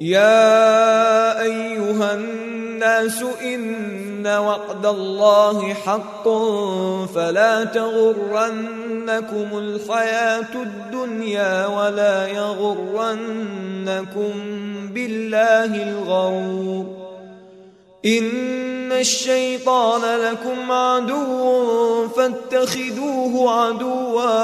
يا أيها الناس إن وعد الله حق فلا تغرنكم الحياة الدنيا ولا يغرنكم بالله الغرور إن الشيطان لكم عدو فاتخذوه عدوا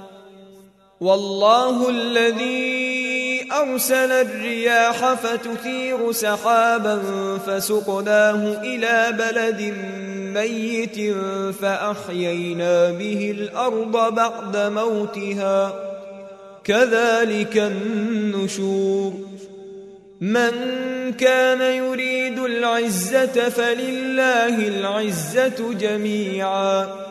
والله الذي أرسل الرياح فتثير سحابا فسقناه إلى بلد ميت فأحيينا به الأرض بعد موتها. كذلك النشور. من كان يريد العزة فلله العزة جميعا.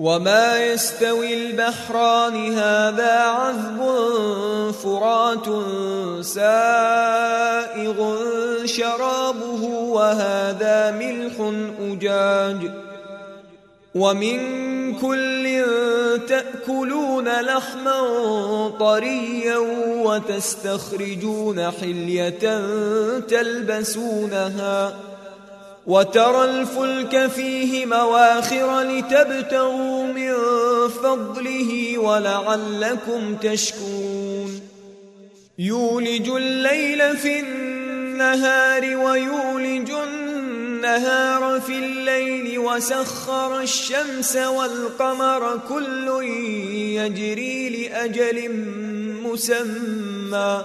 وما يستوي البحران هذا عذب فرات سائغ شرابه وهذا ملح اجاج ومن كل تاكلون لحما طريا وتستخرجون حليه تلبسونها وترى الفلك فيه مواخر لتبتغوا من فضله ولعلكم تشكرون. يولج الليل في النهار ويولج النهار في الليل وسخر الشمس والقمر كل يجري لأجل مسمى.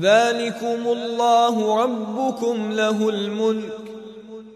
ذلكم الله ربكم له الملك.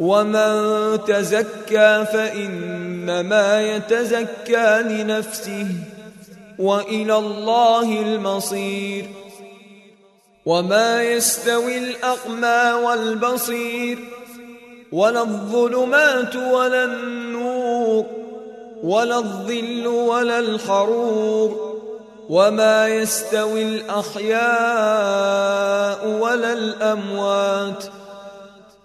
ومن تزكى فإنما يتزكى لنفسه وإلى الله المصير وما يستوي الأعمى والبصير ولا الظلمات ولا النور ولا الظل ولا الحرور وما يستوي الأحياء ولا الأموات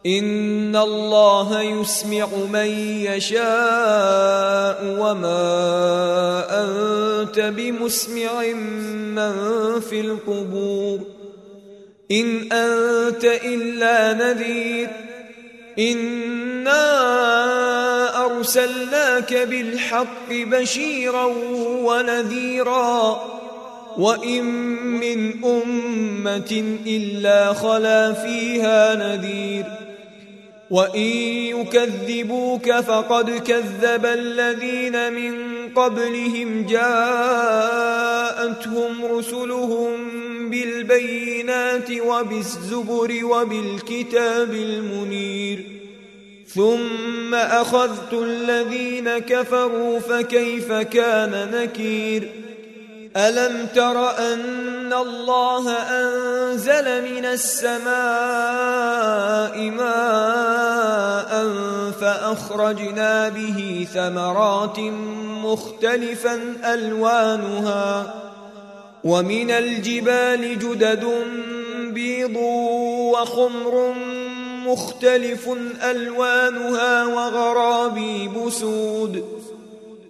إن الله يسمع من يشاء وما أنت بمسمع من في القبور إن أنت إلا نذير إنا أرسلناك بالحق بشيرا ونذيرا وإن من أمة إلا خلا فيها نذير وإن يكذبوك فقد كذب الذين من قبلهم جاءتهم رسلهم بالبينات وبالزبر وبالكتاب المنير ثم أخذت الذين كفروا فكيف كان نكير ألم تر أن الله أنزل من السماء ماء فأخرجنا به ثمرات مختلفا ألوانها ومن الجبال جدد بيض وخمر مختلف ألوانها وغرابي بسود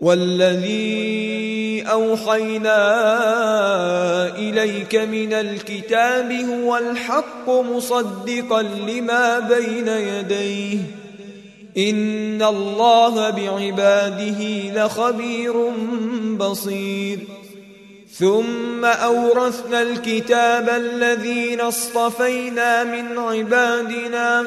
والذي أوحينا إليك من الكتاب هو الحق مصدقا لما بين يديه. إن الله بعباده لخبير بصير. ثم أورثنا الكتاب الذين اصطفينا من عبادنا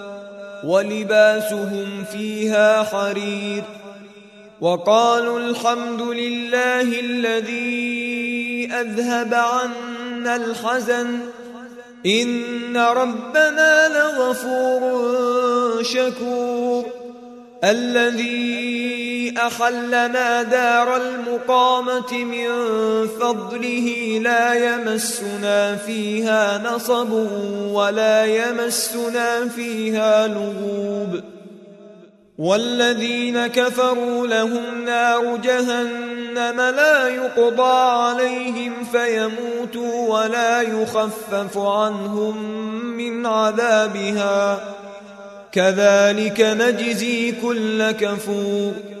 ولباسهم فيها حرير وقالوا الحمد لله الذي أذهب عنا الحزن إن ربنا لغفور شكور الذي أحلنا دار المقامة من فضله لا يمسنا فيها نصب ولا يمسنا فيها لغوب. والذين كفروا لهم نار جهنم لا يقضى عليهم فيموتوا ولا يخفف عنهم من عذابها. كذلك نجزي كل كفور.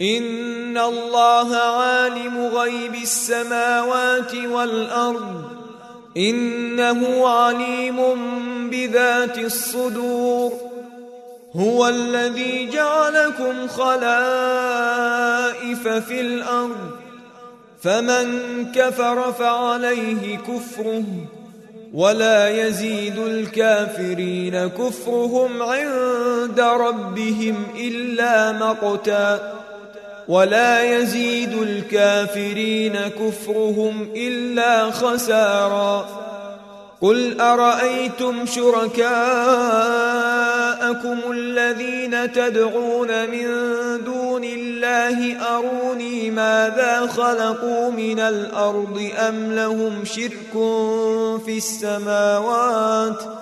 ان الله عالم غيب السماوات والارض انه عليم بذات الصدور هو الذي جعلكم خلائف في الأرض فمن كفر فعليه كفره ولا يزيد الكافرين كفرهم عند ربهم الا مقتا ولا يزيد الكافرين كفرهم إلا خسارا. قل أرأيتم شركاءكم الذين تدعون من دون الله أروني ماذا خلقوا من الأرض أم لهم شرك في السماوات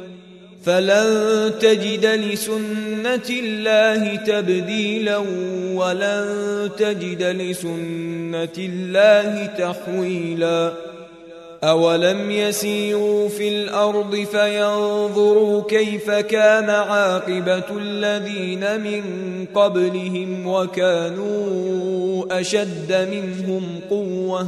فلن تجد لسنة الله تبديلا ولن تجد لسنة الله تحويلا. أولم يسيروا في الأرض فينظروا كيف كان عاقبة الذين من قبلهم وكانوا أشد منهم قوة